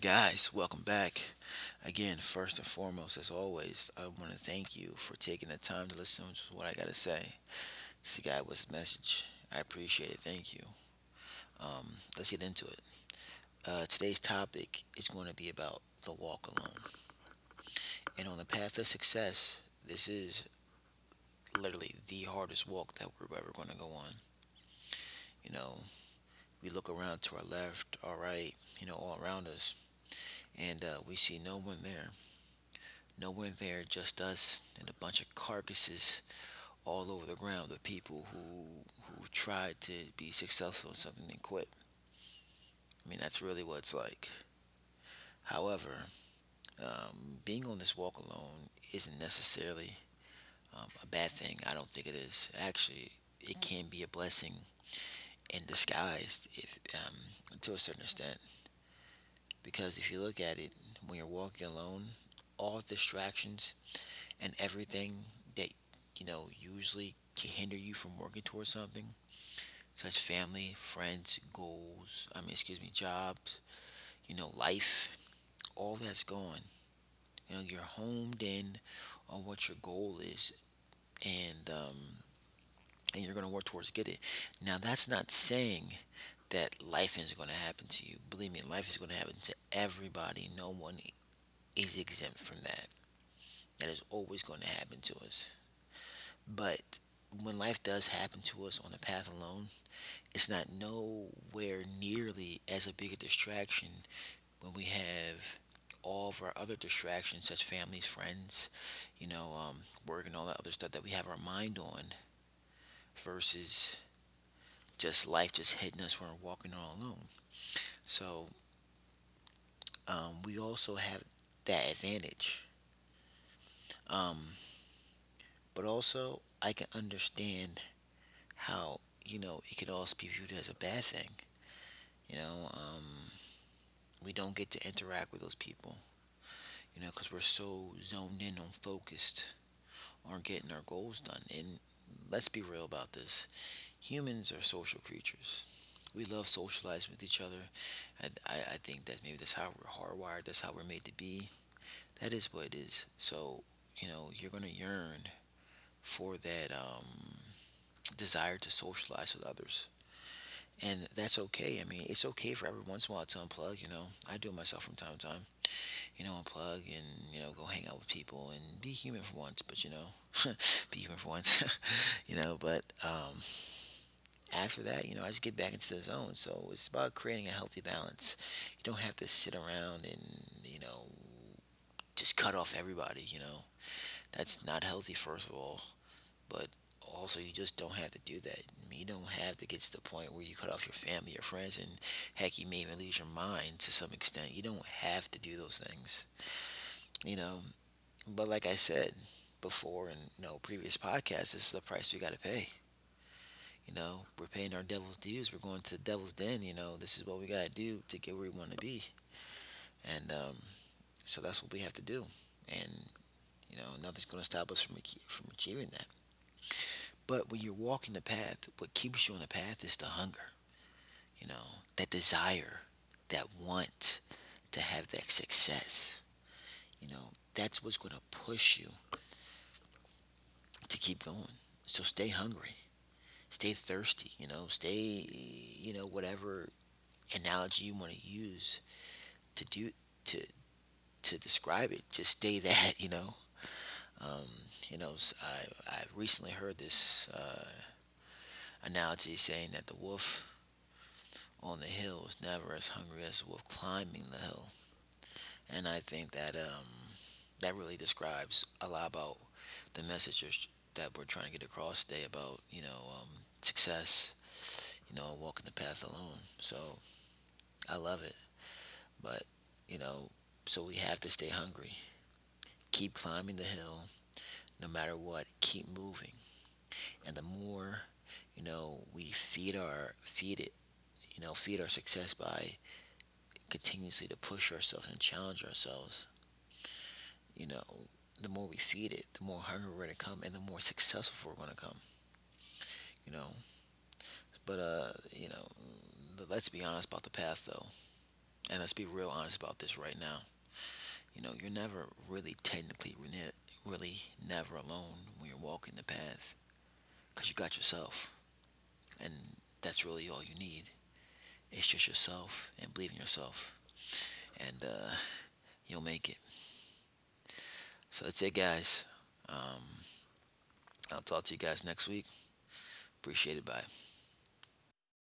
Guys, welcome back. Again, first and foremost, as always, I want to thank you for taking the time to listen to what I got to say. This guy was the message. I appreciate it. Thank you. Um, let's get into it. Uh, today's topic is going to be about the walk alone. And on the path of success, this is literally the hardest walk that we're ever going to go on. You know, we look around to our left, our right, you know, all around us, and uh, we see no one there. No one there, just us and a bunch of carcasses all over the ground of people who who tried to be successful in something and quit. I mean, that's really what it's like. However, um, being on this walk alone isn't necessarily um, a bad thing. I don't think it is. Actually, it can be a blessing in disguise, if um, to a certain extent. Because if you look at it, when you're walking alone, all distractions and everything that you know usually can hinder you from working towards something, such family, friends, goals. I mean, excuse me, jobs. You know, life. All that's gone. You know, you're homed in on what your goal is, and um, and you're going to work towards get it. Now, that's not saying that life isn't going to happen to you. Believe me, life is going to happen to everybody. No one is exempt from that. That is always going to happen to us. But when life does happen to us on the path alone, it's not nowhere nearly as a big a distraction when we have all of our other distractions, such as families, friends, you know, um, work and all that other stuff that we have our mind on, versus just life just hitting us when we're walking all alone. So um, we also have that advantage. Um, but also, I can understand how you know it could also be viewed as a bad thing. You know, um, we don't get to interact with those people. You know, because we're so zoned in on focused on getting our goals done. And let's be real about this. Humans are social creatures. We love socializing with each other. I, I, I think that maybe that's how we're hardwired. That's how we're made to be. That is what it is. So, you know, you're to yearn for that um, desire to socialize with others. And that's okay. I mean, it's okay for every once in a while to unplug, you know. I do it myself from time to time. You know, unplug and, you know, go hang out with people and be human for once, but, you know, be human for once, you know. But um, after that, you know, I just get back into the zone. So it's about creating a healthy balance. You don't have to sit around and, you know, just cut off everybody, you know. That's not healthy, first of all. But also, you just don't have to do that. You don't have to get to the point where you cut off your family, your friends, and heck, you may even lose your mind to some extent. You don't have to do those things, you know. But like I said before in you know previous podcasts, this is the price we got to pay. You know, we're paying our devil's dues. We're going to the devil's den. You know, this is what we got to do to get where we want to be, and um, so that's what we have to do. And you know, nothing's going to stop us from from achieving that. But when you're walking the path, what keeps you on the path is the hunger, you know, that desire, that want to have that success. You know, that's what's going to push you to keep going. So stay hungry, stay thirsty, you know, stay, you know, whatever analogy you want to use to do to to describe it. Just stay that, you know. Um, you know, I I recently heard this uh, analogy saying that the wolf on the hill is never as hungry as the wolf climbing the hill, and I think that um, that really describes a lot about the messages that we're trying to get across today about you know um, success, you know, walking the path alone. So I love it, but you know, so we have to stay hungry, keep climbing the hill, no matter what, keep moving. And the more, you know, we feed our feed it, you know, feed our success by continuously to push ourselves and challenge ourselves, you know, the more we feed it, the more hungry we're gonna come and the more successful we're gonna come. You know. But uh, you know, let's be honest about the path though. And let's be real honest about this right now. You know, you're never really technically really never alone when you're walking the path because you got yourself. And that's really all you need. It's just yourself and believe in yourself. And uh, you'll make it. So that's it, guys. Um, I'll talk to you guys next week. Appreciate it. Bye.